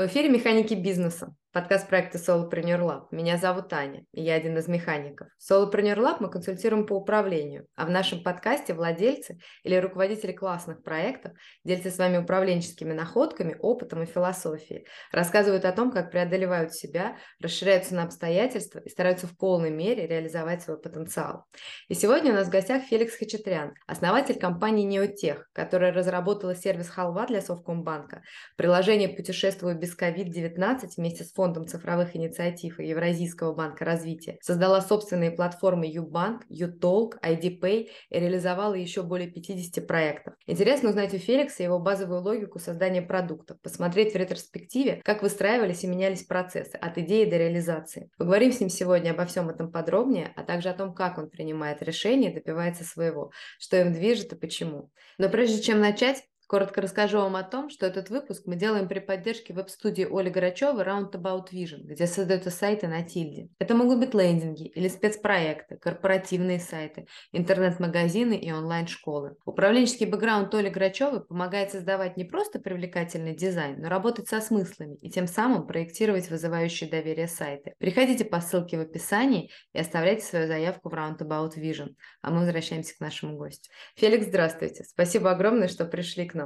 В эфире «Механики бизнеса», подкаст проекта Solopreneur Lab. Меня зовут Аня, и я один из механиков. В Solopreneur Lab мы консультируем по управлению, а в нашем подкасте владельцы или руководители классных проектов делятся с вами управленческими находками, опытом и философией, рассказывают о том, как преодолевают себя, расширяются на обстоятельства и стараются в полной мере реализовать свой потенциал. И сегодня у нас в гостях Феликс Хачатрян, основатель компании Neotech, которая разработала сервис Халва для Совкомбанка, приложение «Путешествую без COVID-19 вместе с Фондом цифровых инициатив и Евразийского банка развития создала собственные платформы Юбанк, Ютолк, IDPay и реализовала еще более 50 проектов. Интересно узнать у Феликса его базовую логику создания продуктов, посмотреть в ретроспективе, как выстраивались и менялись процессы от идеи до реализации. Поговорим с ним сегодня обо всем этом подробнее, а также о том, как он принимает решения и добивается своего, что им движет и почему. Но прежде чем начать, Коротко расскажу вам о том, что этот выпуск мы делаем при поддержке веб-студии Оли Грачевой Roundabout Vision, где создаются сайты на тильде. Это могут быть лендинги или спецпроекты, корпоративные сайты, интернет-магазины и онлайн-школы. Управленческий бэкграунд Оли Грачевой помогает создавать не просто привлекательный дизайн, но работать со смыслами и тем самым проектировать вызывающие доверие сайты. Переходите по ссылке в описании и оставляйте свою заявку в Roundabout Vision. А мы возвращаемся к нашему гостю. Феликс, здравствуйте. Спасибо огромное, что пришли к нам.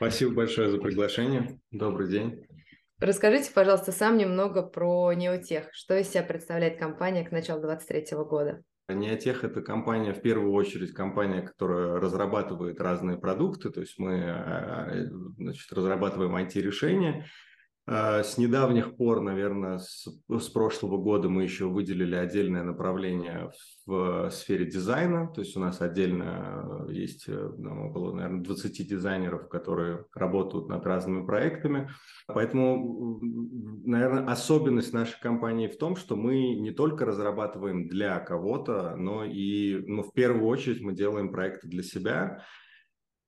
Спасибо большое за приглашение. Добрый день. Расскажите, пожалуйста, сам немного про Неотех. Что из себя представляет компания к началу 2023 года? Неотех – это компания, в первую очередь, компания, которая разрабатывает разные продукты. То есть мы э, значит, разрабатываем IT-решения, с недавних пор, наверное, с, с прошлого года мы еще выделили отдельное направление в сфере дизайна. То есть у нас отдельно есть э, ну, около, наверное, 20 дизайнеров, которые работают над разными проектами. Поэтому, наверное, особенность нашей компании в том, что мы не только разрабатываем для кого-то, но и ну, в первую очередь мы делаем проекты для себя.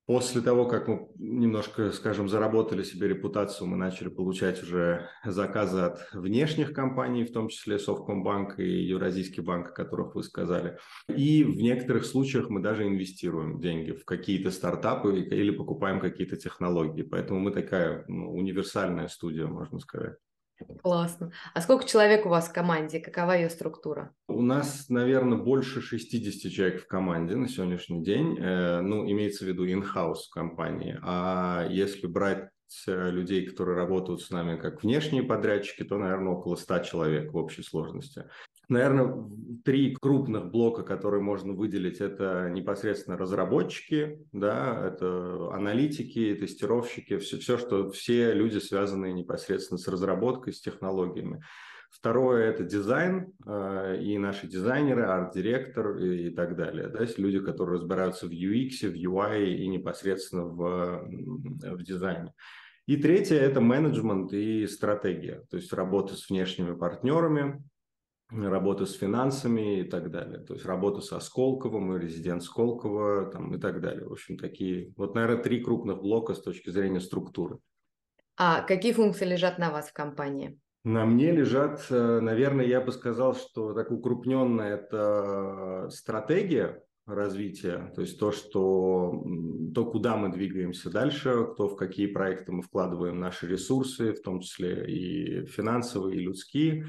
После того, как мы немножко, скажем, заработали себе репутацию, мы начали получать уже заказы от внешних компаний, в том числе Совкомбанк и Евразийский банк, о которых вы сказали. И в некоторых случаях мы даже инвестируем деньги в какие-то стартапы или покупаем какие-то технологии. Поэтому мы такая ну, универсальная студия, можно сказать. Классно. А сколько человек у вас в команде? Какова ее структура? У нас, наверное, больше 60 человек в команде на сегодняшний день. Э, ну, имеется в виду in-house компании. А если брать э, людей, которые работают с нами как внешние подрядчики, то, наверное, около 100 человек в общей сложности. Наверное, три крупных блока, которые можно выделить, это непосредственно разработчики, да, это аналитики, тестировщики, все, все, что все люди, связанные непосредственно с разработкой, с технологиями. Второе – это дизайн э, и наши дизайнеры, арт-директор и, так далее. Да, есть люди, которые разбираются в UX, в UI и непосредственно в, в дизайне. И третье – это менеджмент и стратегия, то есть работа с внешними партнерами, работа с финансами и так далее. То есть работа со Сколковым и резидент Сколково там, и так далее. В общем, такие, вот, наверное, три крупных блока с точки зрения структуры. А какие функции лежат на вас в компании? На мне лежат, э, наверное, я бы сказал, что так укрупненно это стратегия развития, то есть то, что, то, куда мы двигаемся дальше, кто в какие проекты мы вкладываем наши ресурсы, в том числе и финансовые, и людские.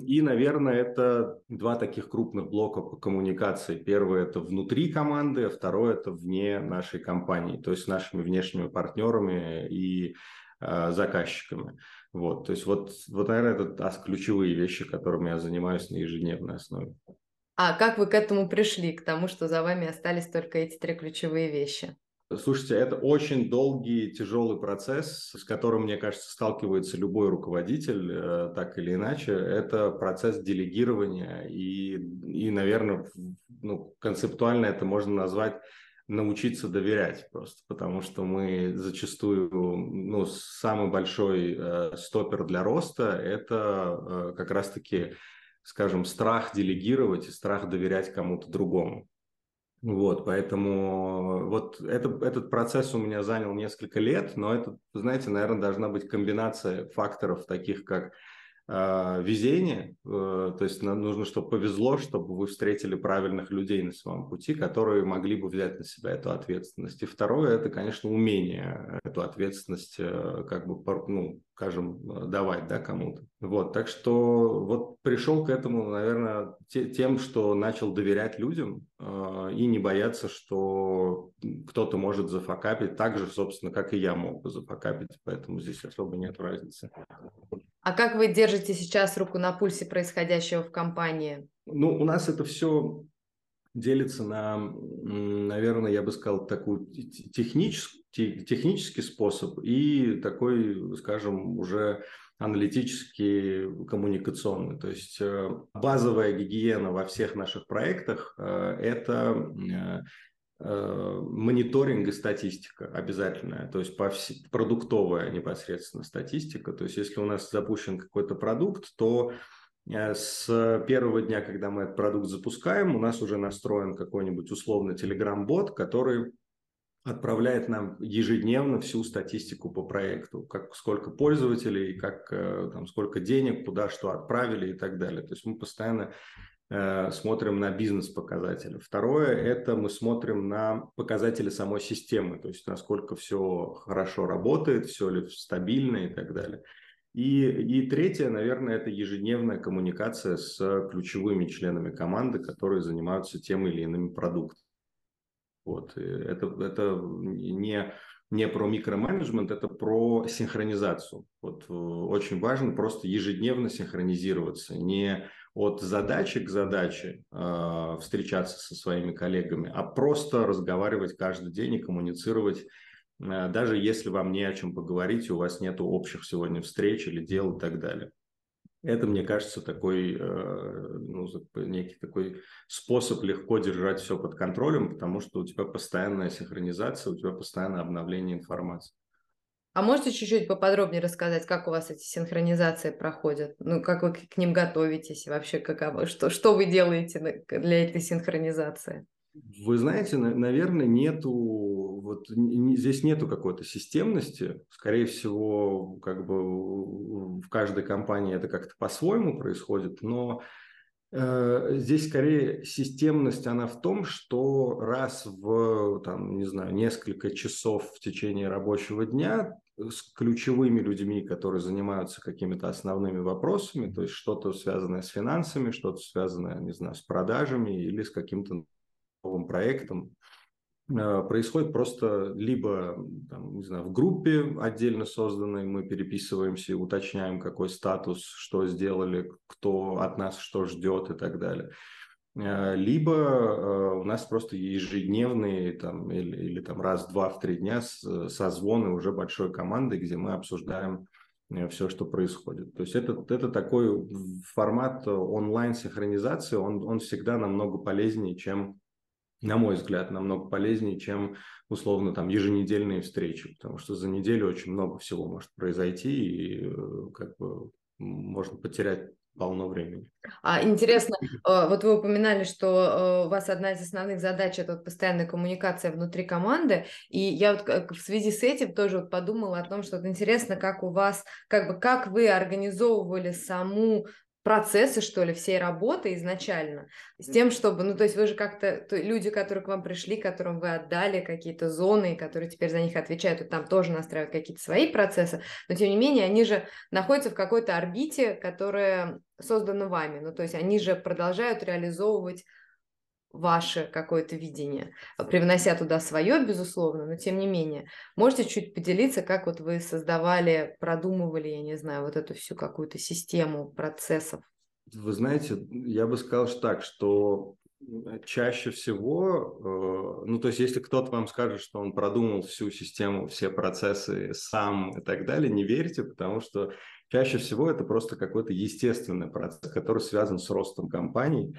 И, наверное, это два таких крупных блока по коммуникации. Первый – это внутри команды, а второй – это вне нашей компании, то есть нашими внешними партнерами и э, заказчиками. Вот, то есть вот, вот, наверное, это ключевые вещи, которыми я занимаюсь на ежедневной основе. А как вы к этому пришли, к тому, что за вами остались только эти три ключевые вещи? Слушайте, это очень долгий, тяжелый процесс, с которым, мне кажется, сталкивается любой руководитель, э, так или иначе. Это процесс делегирования и, и наверное, ну, концептуально это можно назвать научиться доверять просто, потому что мы зачастую, ну, самый большой э, стопер для роста – это э, как раз-таки, скажем, страх делегировать и страх доверять кому-то другому. Вот, поэтому вот это, этот процесс у меня занял несколько лет, но это, знаете, наверное, должна быть комбинация факторов таких, как э, везение, э, то есть нам нужно, чтобы повезло, чтобы вы встретили правильных людей на своем пути, которые могли бы взять на себя эту ответственность. И второе, это, конечно, умение эту ответственность э, как бы, ну, скажем, давать, да, кому-то. Вот, так что вот пришел к этому, наверное, те, тем, что начал доверять людям э, и не бояться, что кто-то может зафакапить так же, собственно, как и я мог бы зафакапить, поэтому здесь особо нет разницы. А как вы держите сейчас руку на пульсе происходящего в компании? Ну, у нас это все делится на, наверное, я бы сказал, такой технический, технический способ и такой, скажем, уже аналитический, коммуникационный. То есть э, базовая гигиена во всех наших проектах э, – это э, мониторинг и статистика обязательная, то есть по вс... продуктовая непосредственно статистика. То есть если у нас запущен какой-то продукт, то с первого дня, когда мы этот продукт запускаем, у нас уже настроен какой-нибудь условно Telegram-бот, который отправляет нам ежедневно всю статистику по проекту, как сколько пользователей, как э, там сколько денег, куда что отправили и так далее. То есть мы постоянно э, смотрим на бизнес-показатели. Второе – это мы смотрим на показатели самой системы, то есть насколько все хорошо работает, все ли стабильно и так далее. И, и третье, наверное, это ежедневная коммуникация с ключевыми членами команды, которые занимаются тем или иным продуктом. Вот. Это, это не, не про микроменеджмент, это про синхронизацию. Вот э, очень важно просто ежедневно синхронизироваться, не от задачи к задаче э, встречаться со своими коллегами, а просто разговаривать каждый день и коммуницировать Э, даже если вам не о чем поговорить, у вас нет общих сегодня встреч или дел и так далее. Это, мне кажется, такой, э, ну, некий такой способ легко держать все под контролем, потому что у тебя постоянная синхронизация, у тебя постоянное обновление информации. А можете чуть-чуть поподробнее рассказать, как у вас эти синхронизации проходят? Ну, как вы к ним готовитесь вообще как, что, что вы делаете для этой синхронизации? Вы знаете, наверное, нету вот здесь нету какой-то системности. Скорее всего, как бы в каждой компании это как-то по-своему происходит, но э, здесь скорее системность она в том, что раз в там не знаю несколько часов в течение рабочего дня с ключевыми людьми, которые занимаются какими-то основными вопросами, то есть что-то связанное с финансами, что-то связанное, не знаю, с продажами или с каким-то новым проектом э, происходит просто либо там, не знаю, в группе отдельно созданной мы переписываемся уточняем, какой статус, что сделали, кто от нас что ждет и так далее. Э, либо э, у нас просто ежедневные там, или, или там раз-два в три дня созвоны уже большой команды, где мы обсуждаем все, что происходит. То есть это, это такой формат онлайн-синхронизации, он, он всегда намного полезнее, чем на мой взгляд, намного полезнее, чем условно там еженедельные встречи, потому что за неделю очень много всего может произойти и э, как бы можно потерять полно времени. А интересно, э, вот вы упоминали, что э, у вас одна из основных задач это вот постоянная коммуникация внутри команды, и я вот в связи с этим тоже вот подумала о том, что вот интересно, как у вас, как бы, как вы организовывали саму процессы, что ли, всей работы изначально, с тем, чтобы, ну, то есть вы же как-то, люди, которые к вам пришли, которым вы отдали какие-то зоны, которые теперь за них отвечают, вот там тоже настраивают какие-то свои процессы, но тем не менее они же находятся в какой-то орбите, которая создана вами, ну, то есть они же продолжают реализовывать ваше какое-то видение, привнося туда свое, безусловно, но тем не менее. Можете чуть поделиться, как вот вы создавали, продумывали, я не знаю, вот эту всю какую-то систему процессов? Вы знаете, я бы сказал так, что чаще всего, э, ну то есть если кто-то вам скажет, что он продумал всю систему, все процессы сам и так далее, не верьте, потому что чаще всего это просто какой-то естественный процесс, который связан с ростом компании,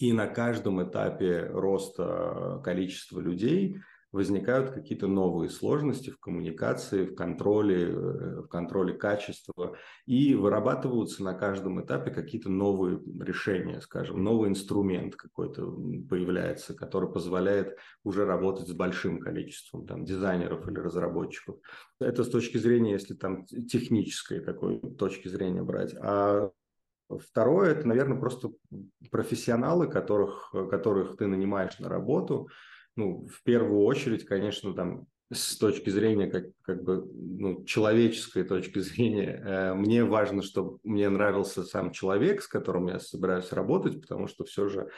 и на каждом этапе роста количества людей возникают какие-то новые сложности в коммуникации, в контроле, э, в контроле качества, и вырабатываются на каждом этапе какие-то новые решения, скажем, новый инструмент какой-то появляется, который позволяет уже работать с большим количеством там, дизайнеров или разработчиков. Это с точки зрения, если там технической такой точки зрения брать. А Второе, это, наверное, просто профессионалы, которых, которых ты нанимаешь на работу, ну, в первую очередь, конечно, там с точки зрения как, как бы ну, человеческой точки зрения, э, мне важно, чтобы мне нравился сам человек, с которым я собираюсь работать, потому что все же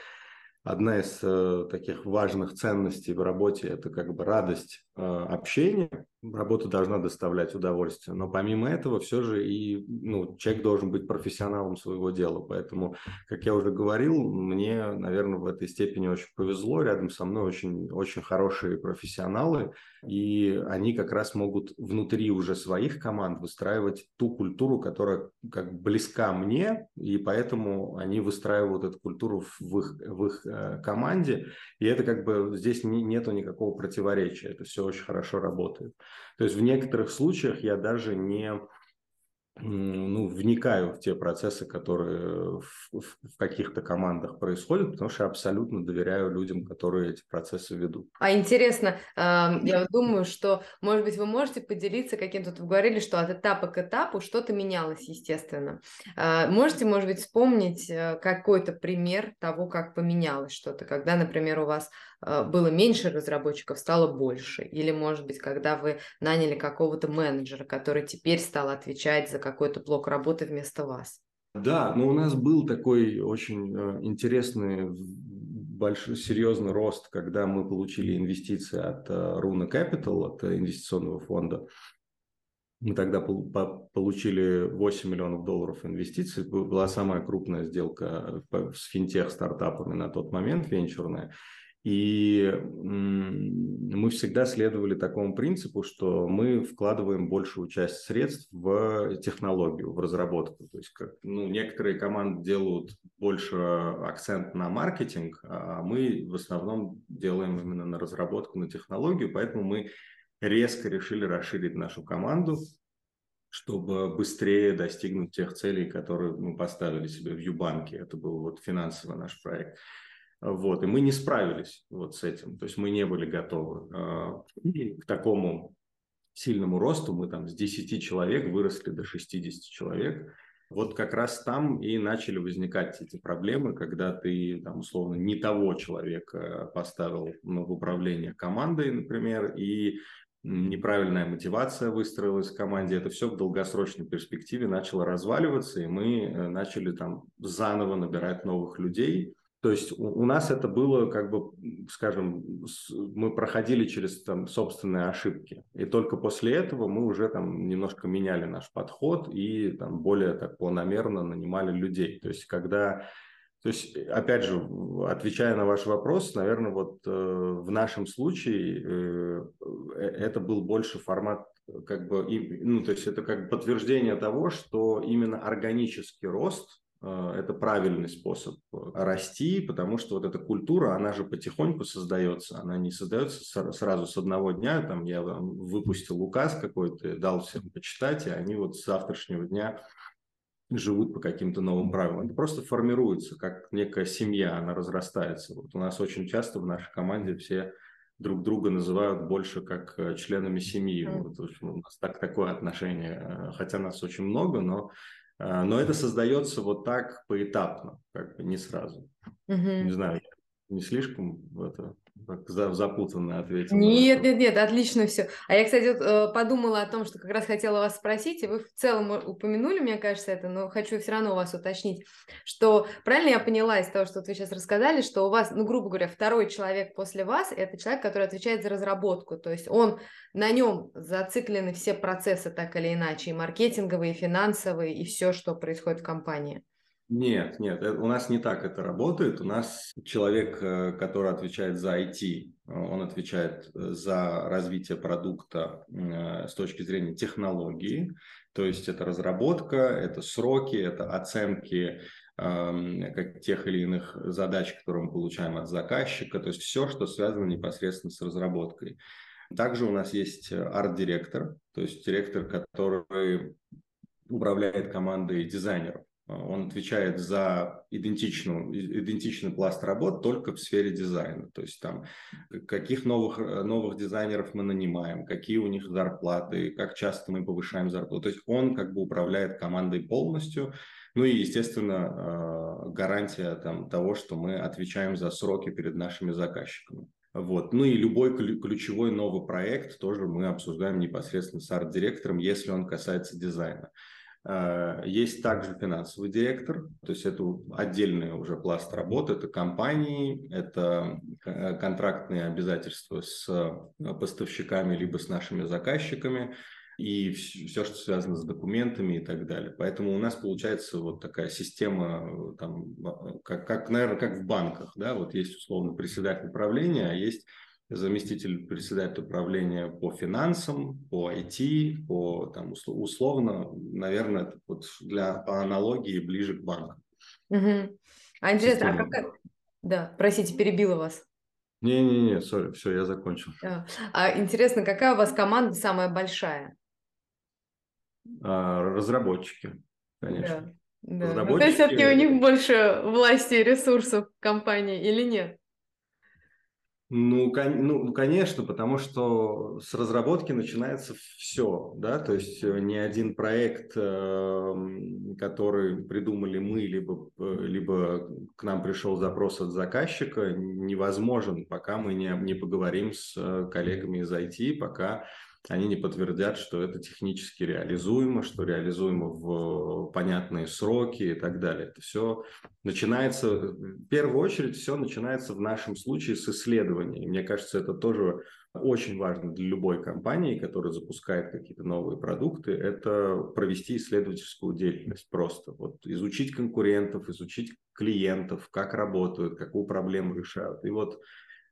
одна из э, таких важных ценностей в работе – это как бы радость э, общения. Работа должна доставлять удовольствие, но помимо этого все же и ну, человек должен быть профессионалом своего дела. Поэтому, как я уже говорил, мне, наверное, в этой степени очень повезло. Рядом со мной очень, очень хорошие профессионалы, и они как раз могут внутри уже своих команд выстраивать ту культуру, которая как близка мне, и поэтому они выстраивают эту культуру в их, в их Э, команде, и это как бы здесь не, нету никакого противоречия, это все очень хорошо работает. То есть в некоторых случаях я даже не ну, вникаю в те процессы, которые в, в, каких-то командах происходят, потому что я абсолютно доверяю людям, которые эти процессы ведут. А интересно, я думаю, что, может быть, вы можете поделиться каким-то, вы говорили, что от этапа к этапу что-то менялось, естественно. А, можете, может быть, вспомнить э, какой-то пример того, как поменялось что-то, когда, например, у вас э, было меньше разработчиков, стало больше, или, может быть, когда вы наняли какого-то менеджера, который теперь стал отвечать за какой-то блок работы вместо вас. Да, но у нас был такой очень э, интересный, большой, серьезный рост, когда мы получили инвестиции от Runa э, Capital, от инвестиционного фонда. Мы тогда получили 8 миллионов долларов инвестиций. Была самая крупная сделка э, с финтех-стартапами на тот момент, венчурная. И мы всегда следовали такому принципу, что мы вкладываем большую часть средств в технологию, в разработку. То есть как, ну, некоторые команды делают больше акцент на маркетинг, а мы в основном делаем именно на разработку, на технологию. Поэтому мы резко решили расширить нашу команду, чтобы быстрее достигнуть тех целей, которые мы поставили себе в Юбанке. Это был вот финансовый наш проект. Вот, и мы не справились вот с этим, то есть мы не были готовы. Э, к такому сильному росту, мы там с 10 человек выросли до 60 человек, вот как раз там и начали возникать эти проблемы, когда ты, там, условно, не того человека поставил в управление командой, например, и неправильная мотивация выстроилась в команде, это все в долгосрочной перспективе начало разваливаться, и мы э, начали там заново набирать новых людей, то есть у, у нас это было, как бы, скажем, с, мы проходили через там, собственные ошибки. И только после этого мы уже там немножко меняли наш подход и там более так планомерно нанимали людей. То есть когда то есть, опять же, отвечая на ваш вопрос, наверное, вот э, в нашем случае э, э это был больше формат, как бы, и, ну, то есть это как подтверждение того, что именно органический рост Э, это правильный способ э, расти, потому что вот эта культура, она же потихоньку создается, она не создается сразу с одного дня, там я выпустил указ какой-то, дал всем почитать, и они вот с завтрашнего дня живут по каким-то новым правилам. Это просто формируется, как некая семья, она разрастается. Вот у нас очень часто в нашей команде все друг друга называют больше как э, членами семьи. Вот, в общем, у нас так, такое отношение, хотя нас очень много, но но это создается вот так поэтапно, как бы не сразу. Угу. Не знаю, не слишком в это так запутанно. Нет, нет, нет, отлично все. А я, кстати, э, подумала о том, что как раз хотела вас спросить, и вы в целом упомянули, мне кажется, это, но хочу все равно вас уточнить, что правильно я поняла из того, что вы сейчас рассказали, что у вас, ну, грубо говоря, второй человек после вас – это человек, который отвечает за разработку, то есть он, на нем зациклены все процессы так или иначе, и маркетинговые, и финансовые, и все, что происходит в компании. Нет, нет, у нас не так это работает. У нас человек, э, который отвечает за IT, он отвечает э, за развитие продукта э, с точки зрения технологии, то есть это разработка, это сроки, это оценки как тех или иных задач, которые мы получаем от заказчика, то есть все, что связано непосредственно с разработкой. Также у нас есть арт-директор, то есть директор, который управляет командой дизайнеров. Он отвечает за идентичную, идентичный пласт работ только в сфере дизайна. То есть там каких новых, новых дизайнеров мы нанимаем, какие у них зарплаты, как часто мы повышаем зарплату. То есть он как бы управляет командой полностью. Ну и, естественно, э, гарантия там, того, что мы отвечаем за сроки перед нашими заказчиками. Вот. Ну и любой ключевой новый проект тоже мы обсуждаем непосредственно с арт-директором, если он касается дизайна. Э, есть также финансовый директор, то есть это отдельный уже пласт работы, это компании, это э, контрактные обязательства с э, поставщиками либо с нашими заказчиками и все, что связано с документами и так далее. Поэтому у нас получается вот такая система, там, как, как, наверное, как в банках, да, вот есть условно председатель управления, а есть заместитель председателя управления по финансам, по IT, по там, условно, наверное, вот для, по аналогии ближе к банку. Угу. А интересно, а какая... Да, простите, перебила вас. Не-не-не, сори, все, я закончил. А, а интересно, какая у вас команда самая большая? А, разработчики, конечно. Да, да. Разработчики... Ну, то есть все-таки у них больше власти и ресурсов в компании или нет? Ну, кон, ну, конечно, потому что с разработки начинается все, да, то есть э, ни один проект, эм, который придумали мы, либо, э, либо к нам пришел запрос от заказчика, невозможен, пока мы не, не поговорим с э, коллегами из IT, пока они не подтвердят, что это технически реализуемо, что реализуемо в понятные сроки и так далее. Это все начинается, в первую очередь, все начинается в нашем случае с исследований. мне кажется, это тоже очень важно для любой компании, которая запускает какие-то новые продукты, это провести исследовательскую деятельность просто. Вот изучить конкурентов, изучить клиентов, как работают, какую проблему решают. И вот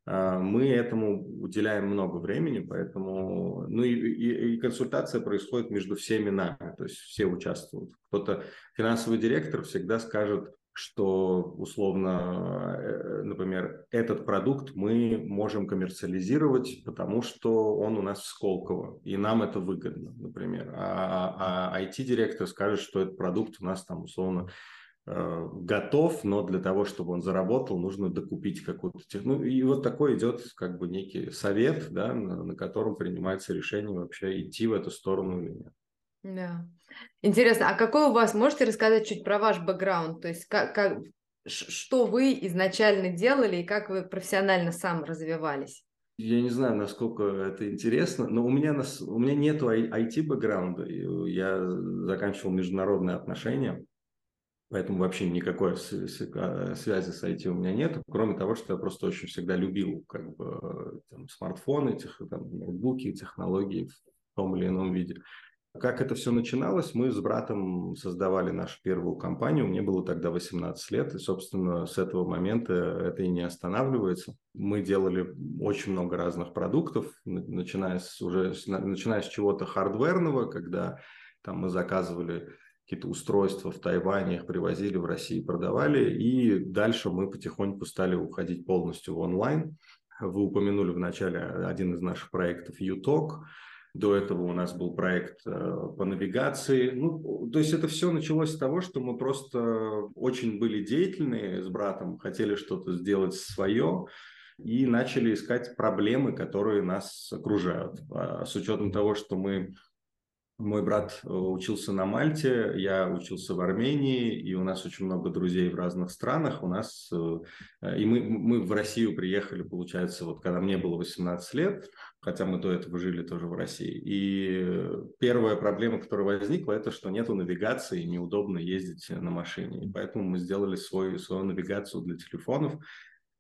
мы этому уделяем много времени, поэтому, ну и, и, и консультация происходит между всеми нами, то есть все участвуют. Кто-то, финансовый директор всегда скажет, что условно, э, например, этот продукт мы можем коммерциализировать, потому что он у нас в Сколково, и нам это выгодно, например. А, а, а IT-директор скажет, что этот продукт у нас там условно готов, но для того, чтобы он заработал, нужно докупить какую-то технологию. Ну, и вот такой идет как бы некий совет, да, на, на котором принимается решение вообще идти в эту сторону или нет. Да. Интересно, а какой у вас, можете рассказать чуть про ваш бэкграунд? То есть как, как, что вы изначально делали и как вы профессионально сам развивались? Я не знаю, насколько это интересно, но у меня, у меня нету IT-бэкграунда. Я заканчивал международные отношения. Поэтому вообще никакой связи с IT у меня нет, кроме того, что я просто очень всегда любил как бы, там, смартфоны, тех, там, ноутбуки, технологии в том или ином виде. Как это все начиналось, мы с братом создавали нашу первую компанию, мне было тогда 18 лет, и, собственно, с этого момента это и не останавливается. Мы делали очень много разных продуктов, начиная с, уже, начиная с чего-то хардверного, когда там мы заказывали какие-то устройства в Тайване, их привозили в Россию, продавали, и дальше мы потихоньку стали уходить полностью в онлайн. Вы упомянули в начале один из наших проектов UTalk, до этого у нас был проект э, по навигации. Ну, то есть это все началось с того, что мы просто очень были деятельны с братом, хотели что-то сделать свое и начали искать проблемы, которые нас окружают. А с учетом того, что мы мой брат э, учился на Мальте, я учился в Армении, и у нас очень много друзей в разных странах. У нас э, и мы, мы в Россию приехали, получается, вот когда мне было 18 лет, хотя мы до этого жили тоже в России. И первая проблема, которая возникла, это что нету навигации, неудобно ездить на машине. И поэтому мы сделали свою, свою навигацию для телефонов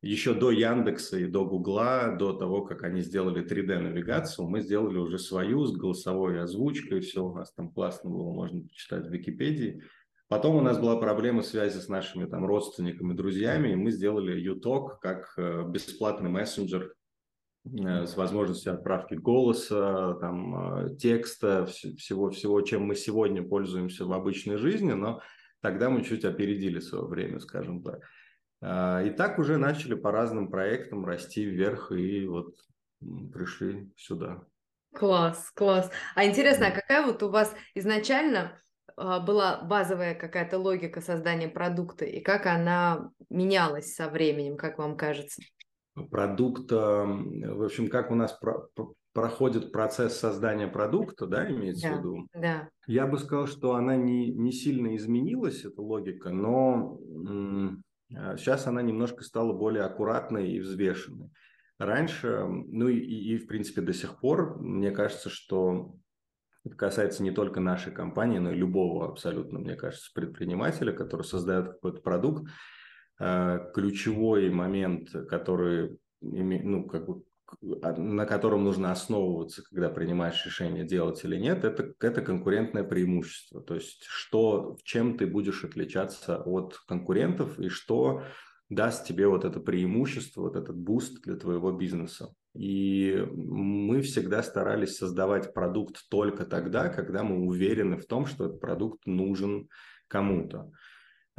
еще до Яндекса и до Гугла, до того, как они сделали 3D-навигацию, мы сделали уже свою с голосовой озвучкой, все у нас там классно было, можно почитать в Википедии. Потом у нас была проблема связи с нашими там родственниками, друзьями, и мы сделали UTalk как э, бесплатный мессенджер э, с возможностью отправки голоса, там, э, текста, всего, всего, чем мы сегодня пользуемся в обычной жизни, но Тогда мы чуть опередили свое время, скажем так. А, и так уже начали по разным проектам расти вверх и вот пришли сюда. Класс, класс. А интересно, а какая вот у вас изначально а, была базовая какая-то логика создания продукта и как она менялась со временем, как вам кажется? Продукт, в общем, как у нас про проходит процесс создания продукта, да, имеется да, в виду? Да. Я бы сказал, что она не, не сильно изменилась, эта логика, но сейчас она немножко стала более аккуратной и взвешенной. Раньше, ну и, и, в принципе до сих пор, мне кажется, что это касается не только нашей компании, но и любого абсолютно, мне кажется, предпринимателя, который создает какой-то продукт. Э, ключевой момент, который, ну, как бы, на котором нужно основываться, когда принимаешь решение, делать или нет, это, это конкурентное преимущество. То есть, что, чем ты будешь отличаться от конкурентов и что даст тебе вот это преимущество, вот этот boost для твоего бизнеса. И мы всегда старались создавать продукт только тогда, когда мы уверены в том, что этот продукт нужен кому-то.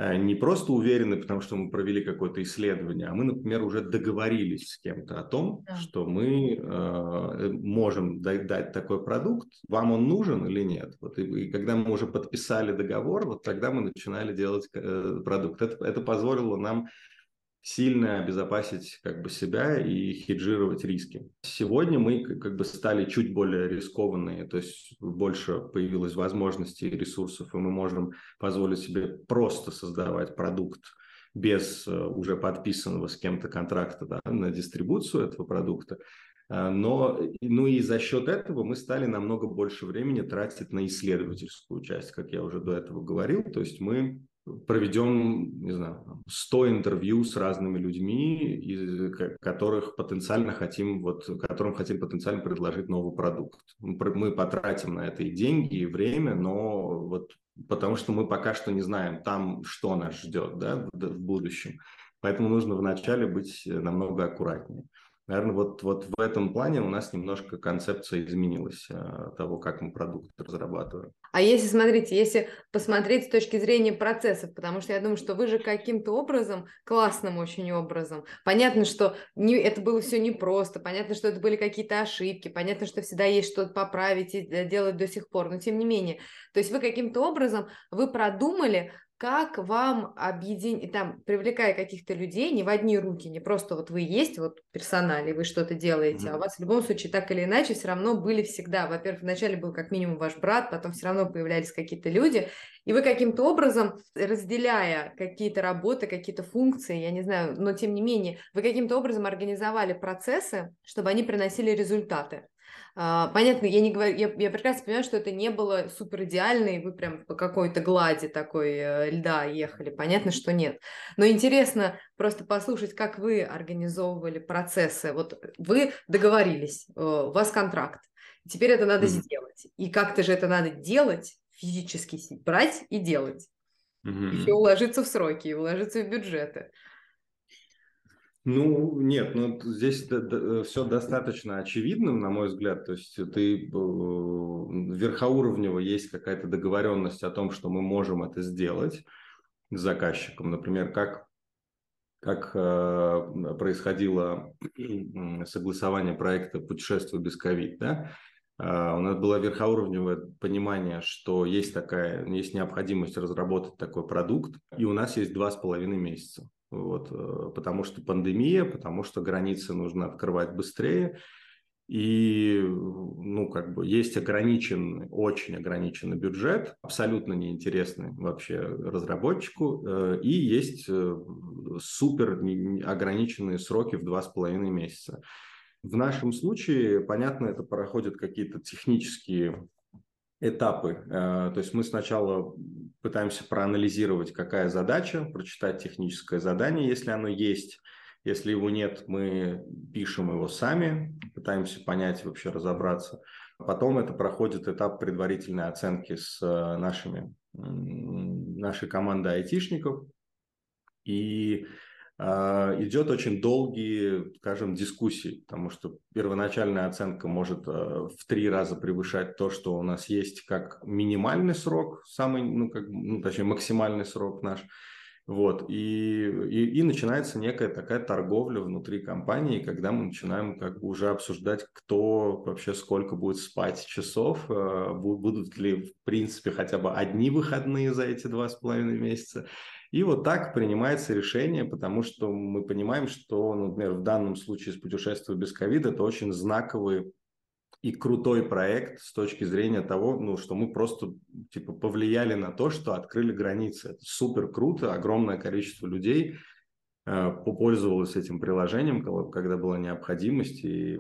Э, не просто уверены, потому что мы провели какое-то исследование, а мы, например, уже договорились с кем-то о том, да. что мы э, можем дать, дать такой продукт, вам он нужен или нет. Вот и, и когда мы уже подписали договор, вот тогда мы начинали делать э, продукт. Это, это позволило нам сильно обезопасить как бы себя и хеджировать риски. Сегодня мы как бы стали чуть более рискованные, то есть больше появилось возможностей и ресурсов, и мы можем позволить себе просто создавать продукт без э, уже подписанного с кем-то контракта да, на дистрибуцию этого продукта. А, но, ну и за счет этого мы стали намного больше времени тратить на исследовательскую часть, как я уже до этого говорил. То есть мы проведем, не знаю, 100 интервью с разными людьми, из которых потенциально хотим, вот, которым хотим потенциально предложить новый продукт. Мы потратим на это и деньги, и время, но вот потому что мы пока что не знаем там, что нас ждет да, в будущем. Поэтому нужно вначале быть намного аккуратнее. Наверное, вот, вот в этом плане у нас немножко концепция изменилась а, того, как мы продукт разрабатываем. А если, смотрите, если посмотреть с точки зрения процессов, потому что я думаю, что вы же каким-то образом, классным очень образом, понятно, что не, это было все непросто, понятно, что это были какие-то ошибки, понятно, что всегда есть что-то поправить и э, делать до сих пор, но тем не менее, то есть вы каким-то образом, вы продумали, как вам объединить, там, привлекая каких-то людей, не в одни руки, не просто вот вы есть, вот персонали, вы что-то делаете, mm-hmm. а у вас в любом случае так или иначе все равно были всегда, во-первых, вначале был как минимум ваш брат, потом все равно появлялись какие-то люди, и вы каким-то образом, разделяя какие-то работы, какие-то функции, я не знаю, но тем не менее, вы каким-то образом организовали процессы, чтобы они приносили результаты. А, понятно, я не говорю, я, я прекрасно понимаю, что это не было супер идеально, и вы прям по какой-то глади такой э, льда ехали. Понятно, что нет. Но интересно просто послушать, как вы организовывали процессы. Вот вы договорились, э, у вас контракт, теперь это надо mm-hmm. сделать. И как-то же это надо делать, физически брать и делать. Mm-hmm. Все уложиться в сроки, уложиться в бюджеты. Ну, нет, ну здесь все достаточно очевидно, на мой взгляд. То есть ты э, верхоуровнево есть какая-то договоренность о том, что мы можем это сделать с заказчиком. Например, как, как э, происходило согласование проекта «Путешествие без ковид», да? Uh, у нас было верхоуровневое понимание, что есть такая, есть необходимость разработать такой продукт, и у нас есть два с половиной месяца. Вот, э, потому что пандемия, потому что границы нужно открывать быстрее. И, ну, как бы есть ограниченный, очень ограниченный бюджет, абсолютно неинтересный вообще разработчику, э, и есть э, супер ограниченные сроки в два с половиной месяца. В нашем случае, понятно, это проходят какие-то технические этапы. Э, то есть мы сначала пытаемся проанализировать, какая задача, прочитать техническое задание, если оно есть. Если его нет, мы пишем его сами, пытаемся понять, вообще разобраться. Потом это проходит этап предварительной оценки с э, нашими, нашей командой айтишников. И а, идет очень долгие, скажем, дискуссии, потому что первоначальная оценка может а, в три раза превышать то, что у нас есть как минимальный срок, самый, ну, как, ну, точнее, максимальный срок наш. Вот, и, и, и начинается некая такая торговля внутри компании, когда мы начинаем как бы уже обсуждать, кто вообще сколько будет спать часов, а, будут ли, в принципе, хотя бы одни выходные за эти два с половиной месяца, и вот так принимается решение, потому что мы понимаем, что, например, в данном случае с путешествием без ковида это очень знаковый и крутой проект с точки зрения того, ну, что мы просто типа повлияли на то, что открыли границы. Это супер круто, огромное количество людей э, попользовалось этим приложением, когда была необходимость, и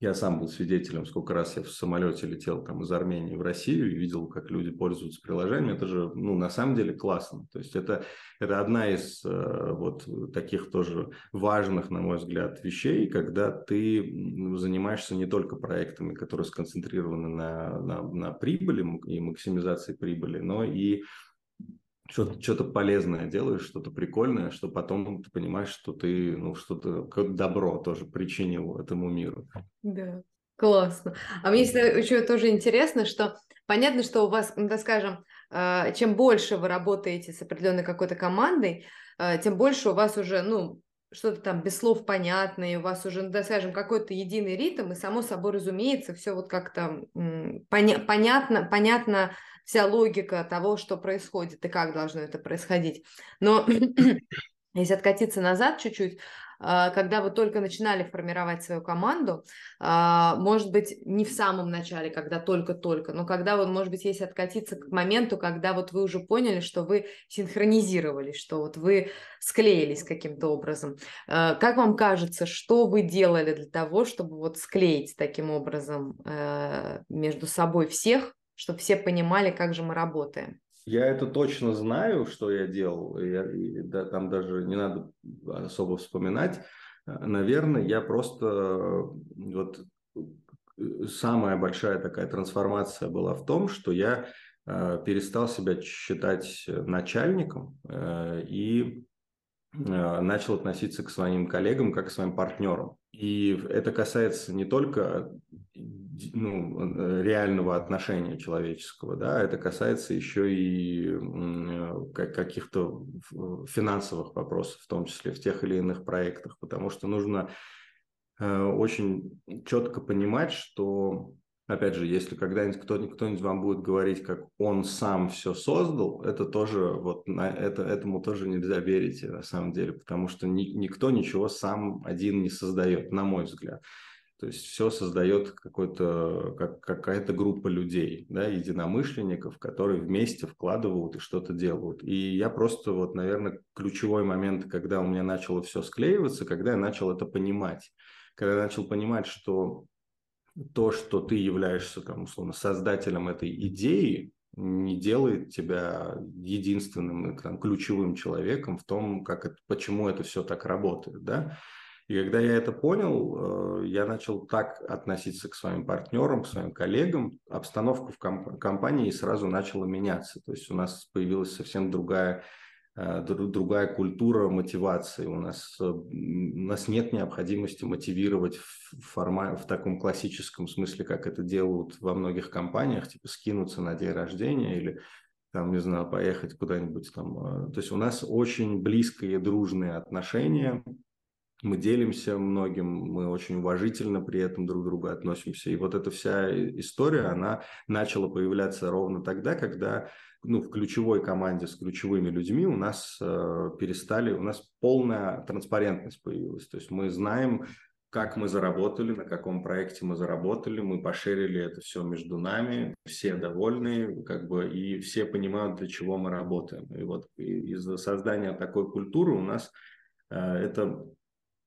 я сам был свидетелем, сколько раз я в самолете летел там из Армении в Россию и видел, как люди пользуются приложением. Это же, ну, на самом деле классно. То есть это, это одна из э, вот таких тоже важных, на мой взгляд, вещей, когда ты занимаешься не только проектами, которые сконцентрированы на, на, на прибыли и максимизации прибыли, но и что-то, полезное делаешь, что-то прикольное, что потом ты понимаешь, что ты, ну, что-то, как добро тоже причинил этому миру. Да, классно. А мне еще тоже интересно, что понятно, что у вас, ну, так скажем, э, чем больше вы работаете с определенной какой-то командой, э, тем больше у вас уже, ну, что-то там без слов понятное, у вас уже, да, скажем, какой-то единый ритм, и само собой разумеется, все вот как-то поня- понятно, понятно вся логика того, что происходит и как должно это происходить. Но если откатиться назад чуть-чуть, когда вы только начинали формировать свою команду, а, может быть, не в самом начале, когда только-только, но когда вот, может быть, если откатиться к моменту, когда вот вы уже поняли, что вы синхронизировались, что вот вы склеились каким-то образом. А, как вам кажется, что вы делали для того, чтобы вот склеить таким образом между собой всех, чтобы все понимали, как же мы работаем? Я это точно знаю, что я делал. Я, и, да, там даже не надо особо вспоминать. Наверное, я просто вот самая большая такая трансформация была в том, что я э, перестал себя считать начальником э, и э, начал относиться к своим коллегам как к своим партнерам. И это касается не только ну, э, реального отношения человеческого, да, это касается еще и каких-то финансовых вопросов, в том числе в тех или иных проектах, потому что нужно э, очень четко понимать, что, опять же, если когда-нибудь кто-нибудь, кто-нибудь вам будет говорить, как он сам все создал, это тоже, вот на это, этому тоже нельзя верить на самом деле, потому что ни, никто ничего сам один не создает, на мой взгляд. То есть все создает какой-то, как, какая-то группа людей, да, единомышленников, которые вместе вкладывают и что-то делают. И я просто, вот, наверное, ключевой момент, когда у меня начало все склеиваться, когда я начал это понимать. Когда я начал понимать, что то, что ты являешься, там, условно, создателем этой идеи, не делает тебя единственным там, ключевым человеком в том, как это, почему это все так работает, да. И когда я это понял, э, я начал так относиться к своим партнерам, к своим коллегам. Обстановка в комп- компании сразу начала меняться. То есть у нас появилась совсем другая э, другая культура мотивации. У нас, э, у нас нет необходимости мотивировать в, форма, в таком классическом смысле, как это делают во многих компаниях, типа скинуться на день рождения или там, не знаю, поехать куда-нибудь там. То есть у нас очень близкие дружные отношения, мы делимся многим, мы очень уважительно при этом друг к другу относимся. И вот эта вся история, она начала появляться ровно тогда, когда ну, в ключевой команде с ключевыми людьми у нас э, перестали, у нас полная транспарентность появилась. То есть мы знаем, как мы заработали, на каком проекте мы заработали, мы пошерили это все между нами, все довольны, как бы, и все понимают, для чего мы работаем. И вот из-за создания такой культуры у нас э, это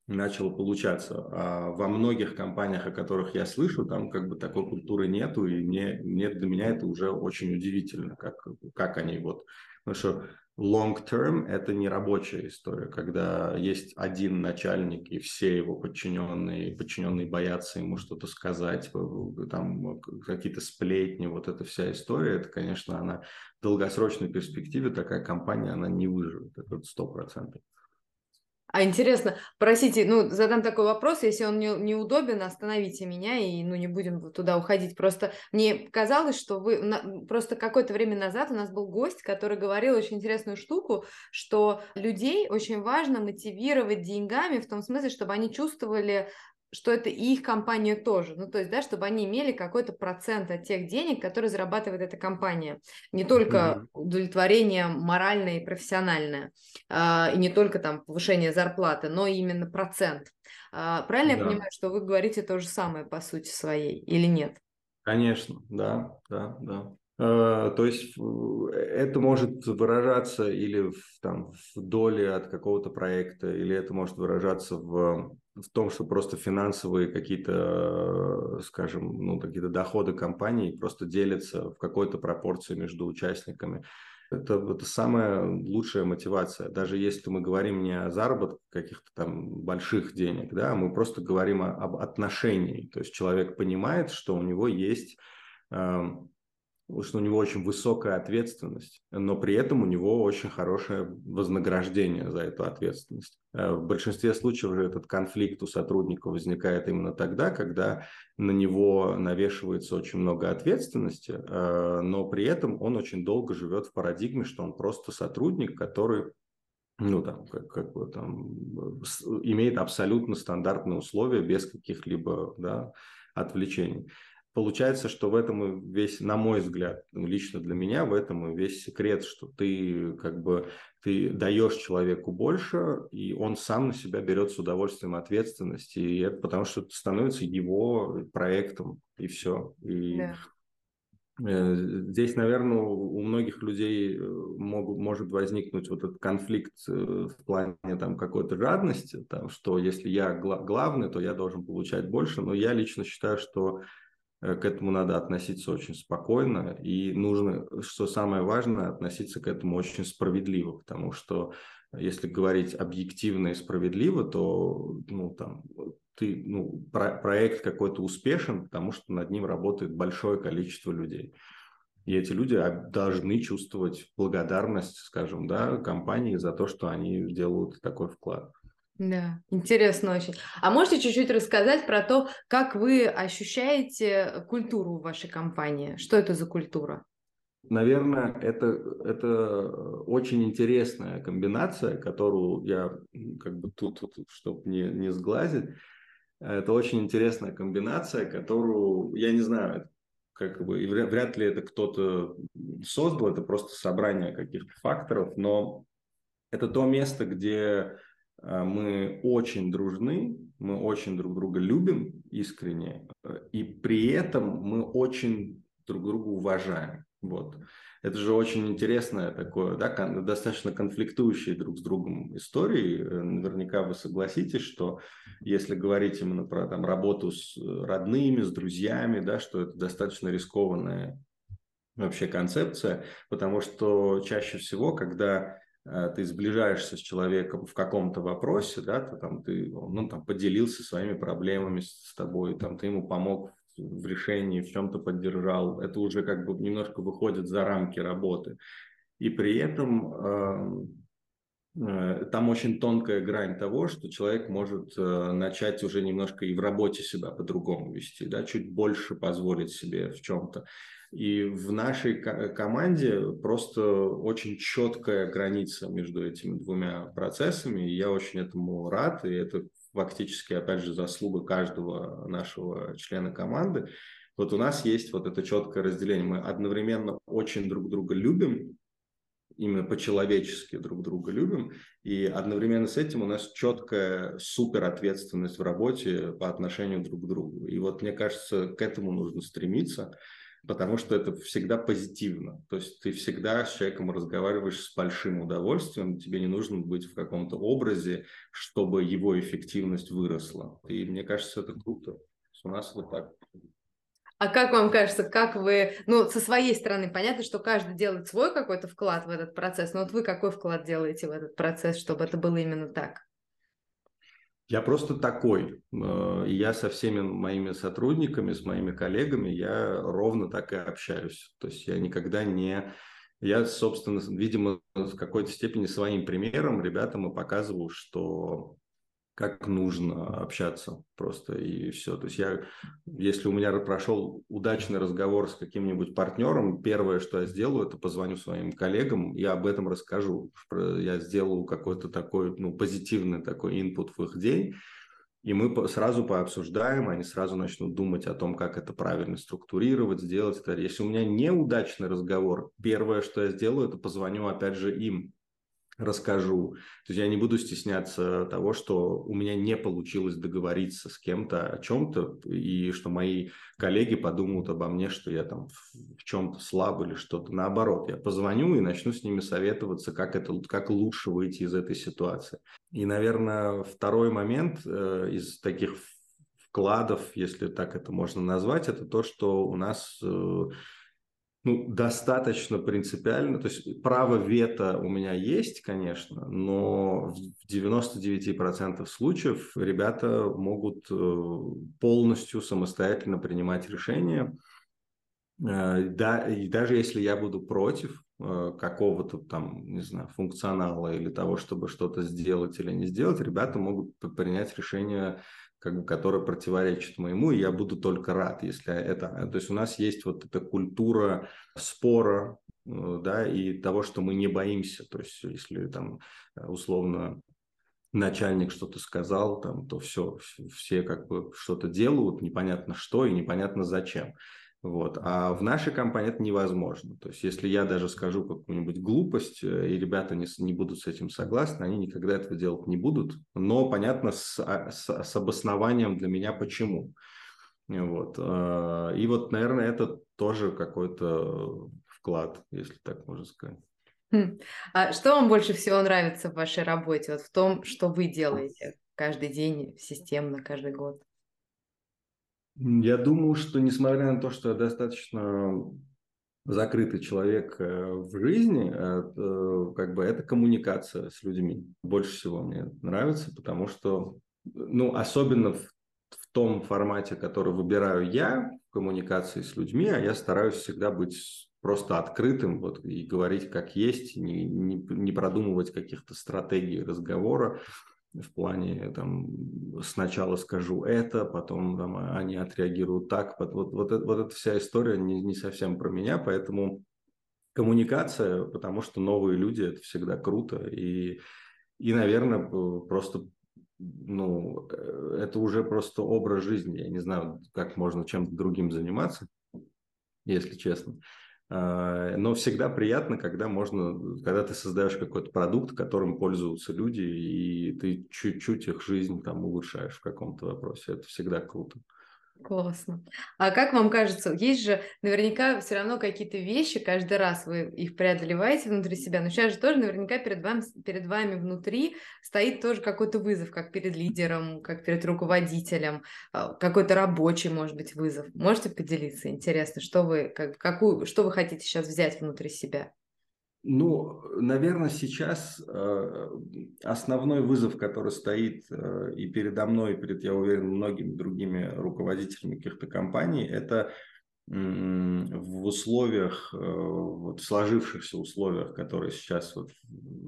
начало получаться. А во многих компаниях, о которых я слышу, там как бы такой культуры нету, и мне, мне для меня это уже очень удивительно, как, как они вот... Потому что long term – это не рабочая история, когда есть один начальник, и все его подчиненные, подчиненные боятся ему что-то сказать, там какие-то сплетни, вот эта вся история, это, конечно, она в долгосрочной перспективе, такая компания, она не выживет, это сто процентов. А интересно, простите, ну, задам такой вопрос, если он не, неудобен, остановите меня и, ну, не будем туда уходить. Просто мне казалось, что вы, на, просто какое-то время назад у нас был гость, который говорил очень интересную штуку, что людей очень важно мотивировать деньгами в том смысле, чтобы они чувствовали что это и их компания тоже. Ну, то есть, да, чтобы они имели какой-то процент от тех денег, которые зарабатывает эта компания. Не только удовлетворение моральное и профессиональное, а, и не только там повышение зарплаты, но именно процент. А, правильно да. я понимаю, что вы говорите то же самое по сути своей или нет? Конечно, да, да, да. Э, то есть это может выражаться или в, там, в доле от какого-то проекта, или это может выражаться в в том, что просто финансовые какие-то, скажем, ну, какие-то доходы компании просто делятся в какой-то пропорции между участниками. Это, это самая лучшая мотивация. Даже если мы говорим не о заработке каких-то там больших денег, да, мы просто говорим о, об отношении. То есть человек понимает, что у него есть эм, что у него очень высокая ответственность, но при этом у него очень хорошее вознаграждение за эту ответственность. Э, в большинстве случаев же этот конфликт у сотрудника возникает именно тогда, когда на него навешивается очень много ответственности, э, но при этом он очень долго живет в парадигме, что он просто сотрудник, который ну, там, как, как бы, там, имеет абсолютно стандартные условия без каких-либо да, отвлечений получается, что в этом весь, на мой взгляд, ну, лично для меня, в этом и весь секрет, что ты как бы ты даешь человеку больше, и он сам на себя берет с удовольствием ответственность, и это потому что это становится его проектом, и все. И да. Э, здесь, наверное, у многих людей э, могут, может возникнуть вот этот конфликт э, в плане там какой-то жадности, там, что если я главный, то я должен получать больше, но я лично считаю, что к этому надо относиться очень спокойно, и нужно, что самое важное, относиться к этому очень справедливо, потому что если говорить объективно и справедливо, то ну, там, ты, ну, про, проект какой-то успешен, потому что над ним работает большое количество людей. И эти люди должны чувствовать благодарность, скажем, да, компании за то, что они делают такой вклад. Да, интересно очень. А можете чуть-чуть рассказать про то, как вы ощущаете культуру в вашей компании? Что это за культура? Наверное, это, это очень интересная комбинация, которую я как бы тут, тут чтобы не, не сглазить, это очень интересная комбинация, которую, я не знаю, как бы, и вряд ли это кто-то создал, это просто собрание каких-то факторов, но это то место, где мы очень дружны, мы очень друг друга любим искренне, и при этом мы очень друг друга уважаем. Вот. Это же очень интересное такое, да, достаточно конфликтующие друг с другом истории. Наверняка вы согласитесь, что если говорить именно про там, работу с родными, с друзьями, да, что это достаточно рискованная вообще концепция, потому что чаще всего, когда Э, ты сближаешься с человеком в каком-то вопросе, да, ты там, ты, ну, там, поделился своими проблемами с тобой, там, ты ему помог в решении, в чем-то поддержал, это уже как бы немножко выходит за рамки работы. И при этом эм, э, там очень тонкая грань того, что человек может э, начать уже немножко и в работе себя по-другому вести, да, чуть больше позволить себе в чем-то. И в нашей команде просто очень четкая граница между этими двумя процессами. И я очень этому рад. И это фактически, опять же, заслуга каждого нашего члена команды. Вот у нас есть вот это четкое разделение. Мы одновременно очень друг друга любим, именно по-человечески друг друга любим, и одновременно с этим у нас четкая супер ответственность в работе по отношению друг к другу. И вот мне кажется, к этому нужно стремиться потому что это всегда позитивно. То есть ты всегда с человеком разговариваешь с большим удовольствием, тебе не нужно быть в каком-то образе, чтобы его эффективность выросла. И мне кажется, это круто. У нас вот так. А как вам кажется, как вы, ну, со своей стороны, понятно, что каждый делает свой какой-то вклад в этот процесс, но вот вы какой вклад делаете в этот процесс, чтобы это было именно так? Я просто такой. Э, я со всеми моими сотрудниками, с моими коллегами, я ровно так и общаюсь. То есть я никогда не я, собственно, видимо, в какой-то степени своим примером ребятам и показываю, что как нужно общаться просто и все. То есть я, если у меня прошел удачный разговор с каким-нибудь партнером, первое, что я сделаю, это позвоню своим коллегам, я об этом расскажу. Я сделаю какой-то такой, ну, позитивный такой инпут в их день, и мы сразу пообсуждаем, они сразу начнут думать о том, как это правильно структурировать, сделать. Если у меня неудачный разговор, первое, что я сделаю, это позвоню опять же им, расскажу. То есть я не буду стесняться того, что у меня не получилось договориться с кем-то о чем-то, и что мои коллеги подумают обо мне, что я там в чем-то слаб или что-то. Наоборот, я позвоню и начну с ними советоваться, как, это, как лучше выйти из этой ситуации. И, наверное, второй момент э, из таких вкладов, если так это можно назвать, это то, что у нас э, ну, достаточно принципиально. То есть право вето у меня есть, конечно, но в 99% случаев ребята могут э, полностью самостоятельно принимать решения. Э, да, и даже если я буду против э, какого-то там, не знаю, функционала или того, чтобы что-то сделать или не сделать, ребята могут принять решение как бы, которая противоречит моему, и я буду только рад, если это... То есть у нас есть вот эта культура спора, э, да, и того, что мы не боимся. То есть если там условно начальник что-то сказал, там, то все, все как бы что-то делают, непонятно что и непонятно зачем. Вот. А в нашей компании это невозможно. То есть, если я даже скажу какую-нибудь глупость, э, и ребята не, не будут с этим согласны, они никогда этого делать не будут. Но, понятно, с, а, с, с обоснованием для меня почему. Вот. Э, и вот, наверное, это тоже какой-то вклад, если так можно сказать. Хм. А что вам больше всего нравится в вашей работе, вот в том, что вы делаете каждый день, системно, каждый год? Я думаю, что несмотря на то, что я достаточно закрытый человек э, в жизни, это, как бы это коммуникация с людьми. Больше всего мне нравится, потому что, ну, особенно в, в том формате, который выбираю я, в коммуникации с людьми, а я стараюсь всегда быть просто открытым вот, и говорить как есть, не, не, не продумывать каких-то стратегий разговора, в плане там сначала скажу это, потом там, они отреагируют так. Вот, вот, вот, вот эта вся история не, не совсем про меня, поэтому коммуникация, потому что новые люди это всегда круто и и наверное просто ну э, это уже просто образ жизни. Я не знаю, как можно чем-то другим заниматься, если честно. А, но всегда приятно, когда можно, когда ты создаешь какой-то продукт, которым пользуются люди, и ты чуть-чуть их жизнь там улучшаешь в каком-то вопросе. Это всегда круто. Классно. А как вам кажется, есть же наверняка все равно какие-то вещи, каждый раз вы их преодолеваете внутри себя, но сейчас же тоже наверняка перед вами, перед вами внутри стоит тоже какой-то вызов, как перед лидером, как перед руководителем, а, какой-то рабочий, может быть, вызов. Можете поделиться? Интересно, что вы, как, какую, что вы хотите сейчас взять внутри себя? Ну, наверное, сейчас э, основной вызов, который стоит э, и передо мной, и перед, я уверен, многими другими руководителями каких-то компаний, это в условиях, э, вот сложившихся условиях, которые сейчас вот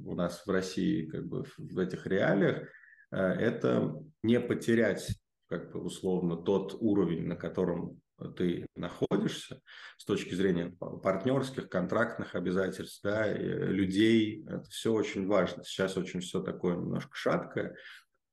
у нас в России, как бы в этих реалиях, это не потерять как бы условно тот уровень, на котором ты находишься с точки зрения партнерских, контрактных обязательств, да, людей. Это все очень важно. Сейчас очень все такое немножко шаткое.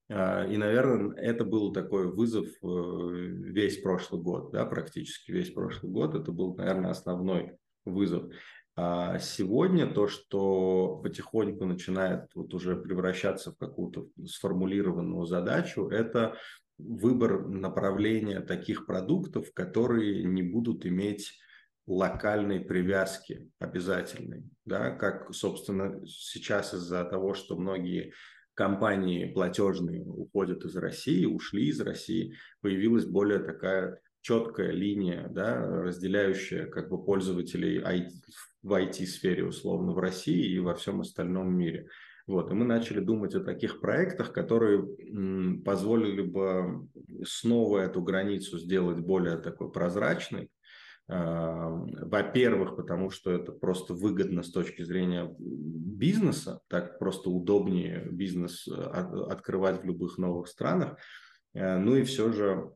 А, и, наверное, это был такой вызов э, весь прошлый год, да, практически весь прошлый год. Это был, наверное, основной вызов. А сегодня то, что потихоньку начинает вот уже превращаться в какую-то сформулированную задачу, это выбор направления таких продуктов, которые не будут иметь локальной привязки обязательной, да, как, собственно, сейчас из-за того, что многие компании платежные уходят из России, ушли из России, появилась более такая четкая линия, да, разделяющая как бы пользователей IT, в IT-сфере условно в России и во всем остальном мире. Вот, и мы начали думать о таких проектах, которые позволили бы снова эту границу сделать более такой прозрачной, Во-первых, потому что это просто выгодно с точки зрения бизнеса, так просто удобнее бизнес открывать в любых новых странах. Ну и все же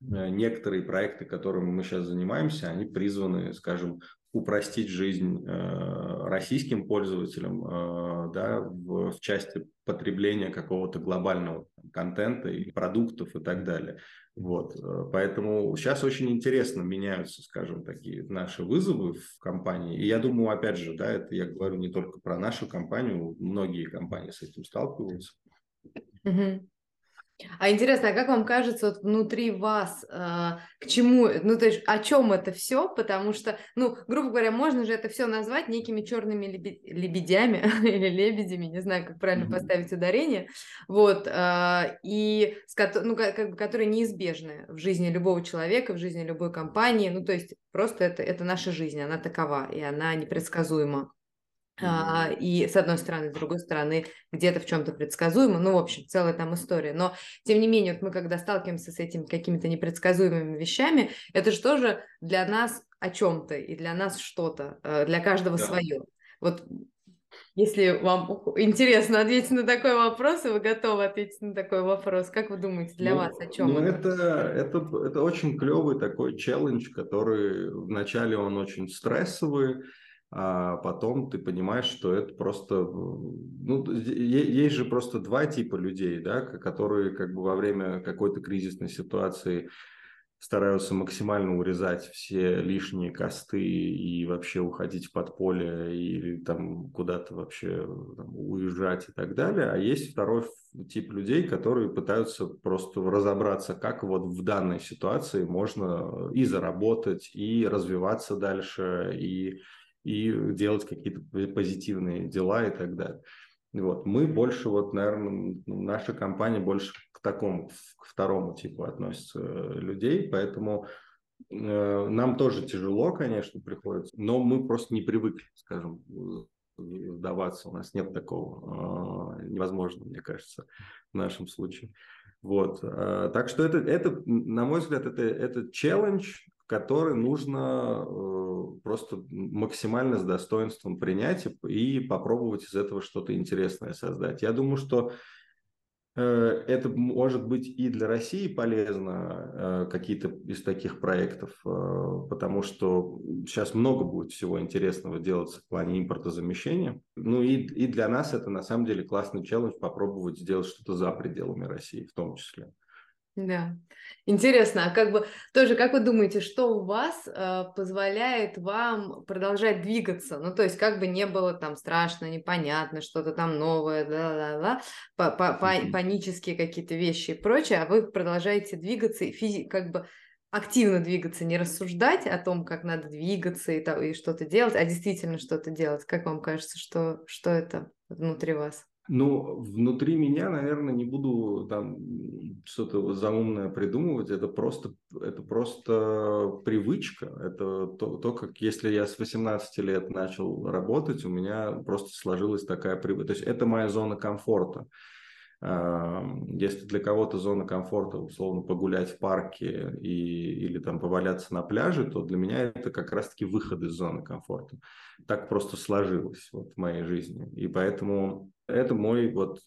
некоторые проекты, которыми мы сейчас занимаемся, они призваны, скажем, упростить жизнь э, российским пользователям э, да, в, части потребления какого-то глобального контента и продуктов и так далее. Вот. Э, поэтому сейчас очень интересно меняются, скажем, такие наши вызовы в компании. И я думаю, опять же, да, это я говорю не только про нашу компанию, многие компании с этим сталкиваются. Угу. А интересно, а как вам кажется, вот внутри вас, э, к чему, ну то есть о чем это все? Потому что, ну, грубо говоря, можно же это все назвать некими черными лебедями или лебедями, не знаю, как правильно mm-hmm. поставить ударение, вот, э, и ну, как, бы, которые неизбежны в жизни любого человека, в жизни любой компании, ну то есть просто это, это наша жизнь, она такова, и она непредсказуема. А, и с одной стороны, с другой стороны, где-то в чем-то предсказуемо, ну, в общем, целая там история. Но, тем не менее, вот мы когда сталкиваемся с этими какими-то непредсказуемыми вещами, это же тоже для нас о чем-то и для нас что-то, э, для каждого да. свое. Вот если вам интересно ответить на такой вопрос, и вы готовы ответить на такой вопрос, как вы думаете, для ну, вас о чем ну, это? Это, это, это очень клевый такой челлендж, который вначале он очень стрессовый, а потом ты понимаешь, что это просто, ну, есть же просто два типа людей, да, которые как бы во время какой-то кризисной ситуации стараются максимально урезать все лишние косты и вообще уходить в подполье или там куда-то вообще там, уезжать и так далее. А есть второй тип людей, которые пытаются просто разобраться, как вот в данной ситуации можно и заработать, и развиваться дальше, и и делать какие-то позитивные дела и так далее. Вот. Мы больше, вот, наверное, наша компания больше к такому, к второму типу относится э, людей, поэтому э, нам тоже тяжело, конечно, приходится, но мы просто не привыкли, скажем, сдаваться. У нас нет такого. Э, невозможно, мне кажется, в нашем случае. Вот. Э, так что это, это, на мой взгляд, это, это челлендж, который нужно э, просто максимально с достоинством принять и попробовать из этого что-то интересное создать. Я думаю, что э, это может быть и для России полезно, э, какие-то из таких проектов, потому что сейчас много будет всего интересного делаться в плане импортозамещения. Ну и, и для нас это на самом деле классный челлендж попробовать сделать что-то за пределами России в том числе. Да, интересно, а как бы тоже, как вы думаете, что у вас э, позволяет вам продолжать двигаться? Ну, то есть, как бы не было там страшно, непонятно, что-то там новое, да-да-да, па -па -па панические какие-то вещи и прочее, а вы продолжаете двигаться и физи как бы активно двигаться, не рассуждать о том, как надо двигаться и, и что-то делать, а действительно что-то делать. Как вам кажется, что, что это внутри вас? Ну, внутри меня, наверное, не буду там что-то заумное придумывать. Это просто, это просто привычка. Это то, то, как если я с 18 лет начал работать, у меня просто сложилась такая привычка. То есть это моя зона комфорта. Если для кого-то зона комфорта, условно, погулять в парке и, или там поваляться на пляже, то для меня это как раз-таки выход из зоны комфорта. Так просто сложилось вот в моей жизни. И поэтому это мой вот,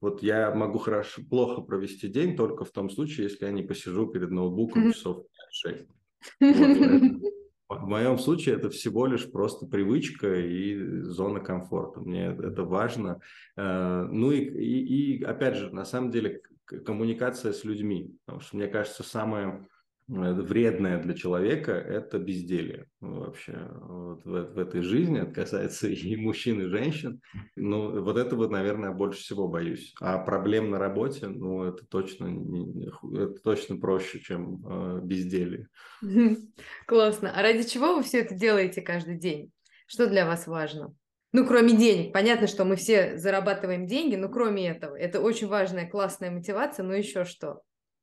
вот я могу хорошо, плохо провести день только в том случае, если я не посижу перед ноутбуком часов 5-6. Вот, в моем случае это всего лишь просто привычка и зона комфорта. Мне это важно. Э, ну и, и, и опять же, на самом деле коммуникация с людьми. Потому что мне кажется, самое вредное для человека – это безделье вообще вот в, в этой жизни. Это касается и мужчин, и женщин. Ну, вот это вот, наверное, больше всего боюсь. А проблем на работе, ну, это точно, это точно проще, чем э, безделье. Классно. А ради чего вы все это делаете каждый день? Что для вас важно? Ну, кроме денег. Понятно, что мы все зарабатываем деньги, но кроме этого. Это очень важная, классная мотивация, но еще что?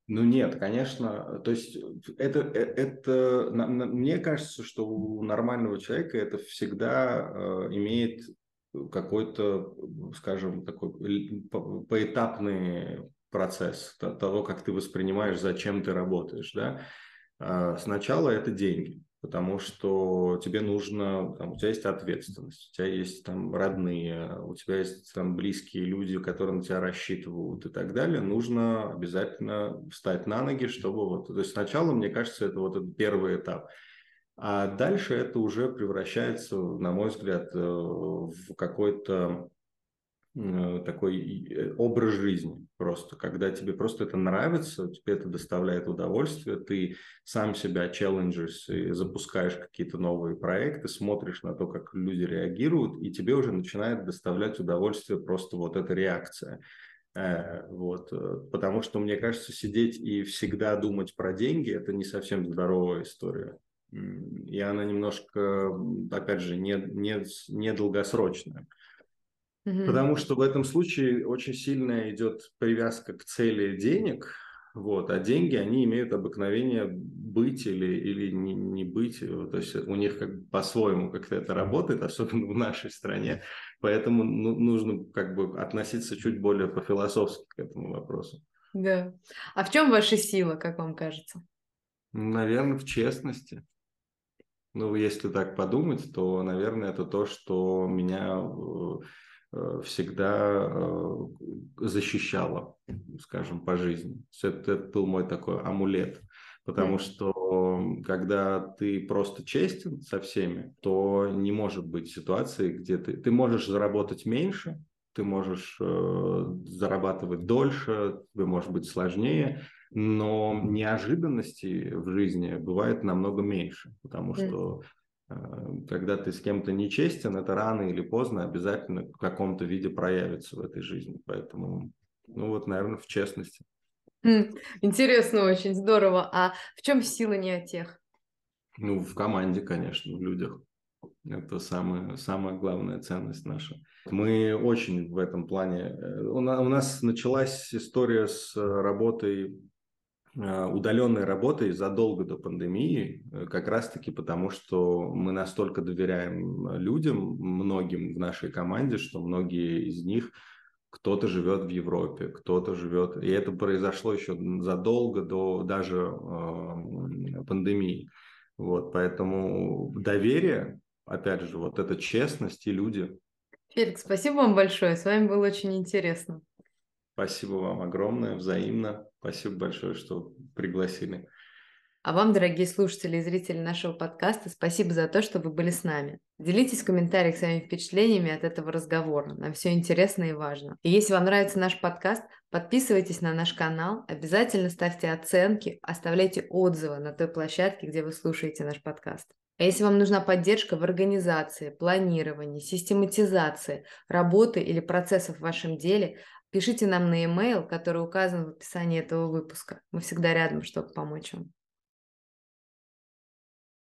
Ну нет, конечно, то есть это, э, это мне кажется, что у нормального человека это всегда э, имеет какой-то, скажем, такой поэтапный процесс того, как ты воспринимаешь, зачем ты работаешь, да. А, сначала это деньги. Потому что тебе нужно, там, у тебя есть ответственность, у тебя есть там родные, у тебя есть там близкие люди, которые на тебя рассчитывают и так далее, нужно обязательно встать на ноги, чтобы вот, то есть сначала, мне кажется, это вот этот первый этап. А дальше это уже превращается, на мой взгляд, э, в какой-то такой э, образ жизни просто, когда тебе просто это нравится, тебе это доставляет удовольствие, ты сам себя челленджишь и запускаешь какие-то новые проекты, смотришь на то, как люди реагируют, и тебе уже начинает доставлять удовольствие просто вот эта реакция. Э, вот, потому что, мне кажется, сидеть и всегда думать про деньги – это не совсем здоровая история. И она немножко, опять же, не, не, не долгосрочная. Потому что в этом случае очень сильно идет привязка к цели денег, вот, а деньги, они имеют обыкновение быть или, или не, не быть. То есть у них как бы по-своему как-то это работает, особенно в нашей стране. Поэтому ну, нужно как бы относиться чуть более по-философски к этому вопросу. Да. А в чем ваша сила, как вам кажется? Наверное, в честности. Ну, если так подумать, то, наверное, это то, что меня э, Э, всегда э, защищала, скажем, по жизни. Это, это был мой такой амулет. Потому mm. что когда ты просто честен со всеми, то не может быть ситуации, где ты, ты можешь заработать меньше, ты можешь э, зарабатывать дольше, тебе может быть сложнее, но неожиданностей в жизни бывает намного меньше, потому что Э, когда ты с кем-то нечестен, это рано или поздно обязательно в каком-то виде проявится в этой жизни. Поэтому, ну вот, наверное, в честности. Хм, интересно очень, здорово. А в чем сила не о тех? Ну, в команде, конечно, в людях. Это самая, самая главная ценность наша. Мы очень в этом плане... Э, у нас началась история с работой Э, удаленной работой задолго до пандемии, э, как раз-таки потому, что мы настолько доверяем людям, многим в нашей команде, что многие из них кто-то живет в Европе, кто-то живет, и это произошло еще задолго до даже э, пандемии. Вот, поэтому доверие, опять же, вот эта честность и люди. Феликс, спасибо вам большое, с вами было очень интересно. Спасибо вам огромное, взаимно. Спасибо большое, что пригласили. А вам, дорогие слушатели и зрители нашего подкаста, спасибо за то, что вы были с нами. Делитесь в комментариях своими впечатлениями от этого разговора. Нам все интересно и важно. И если вам нравится наш подкаст, подписывайтесь на наш канал, обязательно ставьте оценки, оставляйте отзывы на той площадке, где вы слушаете наш подкаст. А если вам нужна поддержка в организации, планировании, систематизации работы или процессов в вашем деле, Пишите нам на e-mail, который указан в описании этого выпуска. Мы всегда рядом, чтобы помочь вам.